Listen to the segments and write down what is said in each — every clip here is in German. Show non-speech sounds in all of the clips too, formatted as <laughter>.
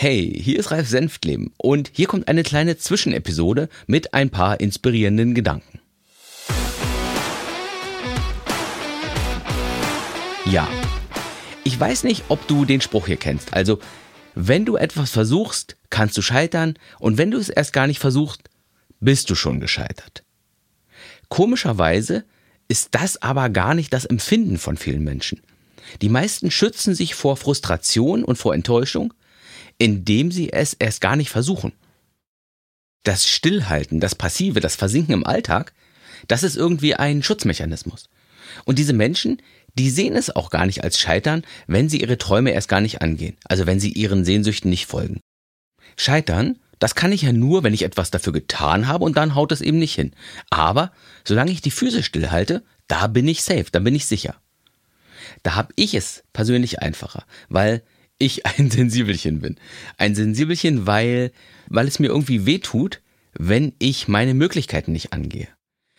Hey, hier ist Ralf Senftleben und hier kommt eine kleine Zwischenepisode mit ein paar inspirierenden Gedanken. Ja, ich weiß nicht, ob du den Spruch hier kennst. Also, wenn du etwas versuchst, kannst du scheitern und wenn du es erst gar nicht versuchst, bist du schon gescheitert. Komischerweise ist das aber gar nicht das Empfinden von vielen Menschen. Die meisten schützen sich vor Frustration und vor Enttäuschung, indem sie es erst gar nicht versuchen. Das Stillhalten, das Passive, das Versinken im Alltag, das ist irgendwie ein Schutzmechanismus. Und diese Menschen, die sehen es auch gar nicht als Scheitern, wenn sie ihre Träume erst gar nicht angehen, also wenn sie ihren Sehnsüchten nicht folgen. Scheitern, das kann ich ja nur, wenn ich etwas dafür getan habe und dann haut es eben nicht hin. Aber solange ich die Füße stillhalte, da bin ich safe, da bin ich sicher. Da habe ich es persönlich einfacher, weil ich <laughs> ein Sensibelchen bin. Ein Sensibelchen, weil, weil es mir irgendwie wehtut, wenn ich meine Möglichkeiten nicht angehe.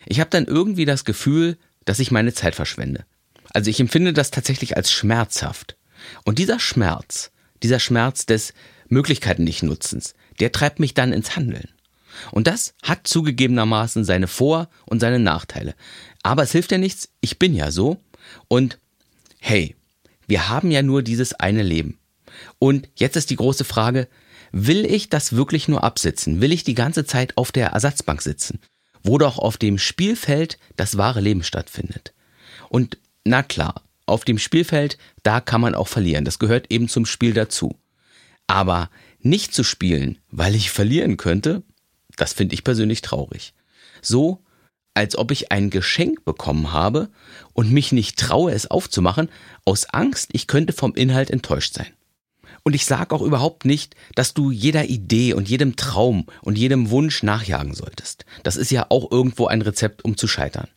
Ich habe dann irgendwie das Gefühl, dass ich meine Zeit verschwende. Also ich empfinde das tatsächlich als schmerzhaft. Und dieser Schmerz, dieser Schmerz des Möglichkeiten nicht Nutzens, der treibt mich dann ins Handeln. Und das hat zugegebenermaßen seine Vor- und seine Nachteile. Aber es hilft ja nichts, ich bin ja so. Und hey, wir haben ja nur dieses eine Leben. Und jetzt ist die große Frage, will ich das wirklich nur absitzen? Will ich die ganze Zeit auf der Ersatzbank sitzen, wo doch auf dem Spielfeld das wahre Leben stattfindet? Und na klar, auf dem Spielfeld, da kann man auch verlieren. Das gehört eben zum Spiel dazu. Aber nicht zu spielen, weil ich verlieren könnte, das finde ich persönlich traurig. So, als ob ich ein Geschenk bekommen habe und mich nicht traue, es aufzumachen, aus Angst, ich könnte vom Inhalt enttäuscht sein. Und ich sage auch überhaupt nicht, dass du jeder Idee und jedem Traum und jedem Wunsch nachjagen solltest. Das ist ja auch irgendwo ein Rezept, um zu scheitern.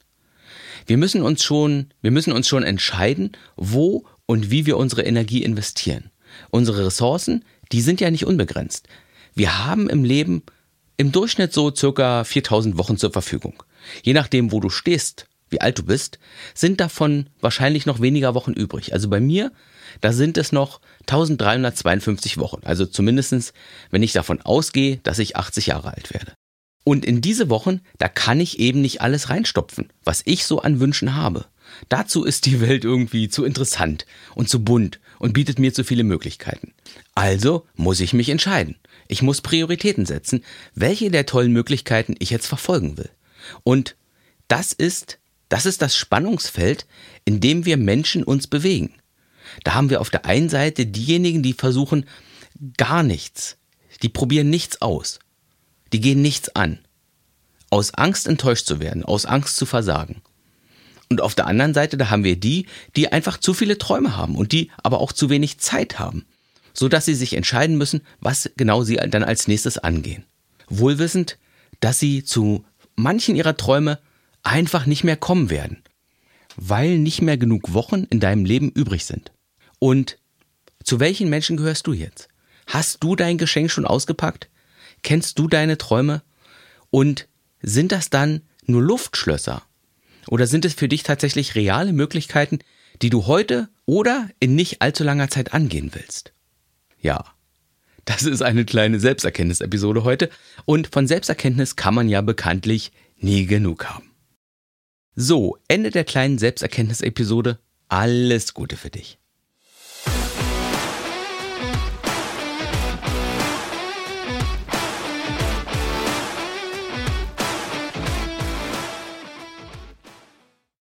Wir müssen uns schon, wir müssen uns schon entscheiden, wo und wie wir unsere Energie investieren. Unsere Ressourcen, die sind ja nicht unbegrenzt. Wir haben im Leben im Durchschnitt so circa 4000 Wochen zur Verfügung. Je nachdem, wo du stehst, wie alt du bist, sind davon wahrscheinlich noch weniger Wochen übrig. Also bei mir, da sind es noch 1352 Wochen. Also zumindestens, wenn ich davon ausgehe, dass ich 80 Jahre alt werde. Und in diese Wochen, da kann ich eben nicht alles reinstopfen, was ich so an Wünschen habe. Dazu ist die Welt irgendwie zu interessant und zu bunt und bietet mir zu viele Möglichkeiten. Also muss ich mich entscheiden. Ich muss Prioritäten setzen, welche der tollen Möglichkeiten ich jetzt verfolgen will. Und das ist, das ist das Spannungsfeld, in dem wir Menschen uns bewegen. Da haben wir auf der einen Seite diejenigen, die versuchen gar nichts. Die probieren nichts aus. Die gehen nichts an. Aus Angst enttäuscht zu werden, aus Angst zu versagen. Und auf der anderen Seite, da haben wir die, die einfach zu viele Träume haben und die aber auch zu wenig Zeit haben, so dass sie sich entscheiden müssen, was genau sie dann als nächstes angehen. Wohlwissend, dass sie zu manchen ihrer Träume einfach nicht mehr kommen werden, weil nicht mehr genug Wochen in deinem Leben übrig sind. Und zu welchen Menschen gehörst du jetzt? Hast du dein Geschenk schon ausgepackt? Kennst du deine Träume? Und sind das dann nur Luftschlösser? Oder sind es für dich tatsächlich reale Möglichkeiten, die du heute oder in nicht allzu langer Zeit angehen willst? Ja, das ist eine kleine Selbsterkenntnis-Episode heute. Und von Selbsterkenntnis kann man ja bekanntlich nie genug haben. So, Ende der kleinen Selbsterkenntnis-Episode. Alles Gute für dich.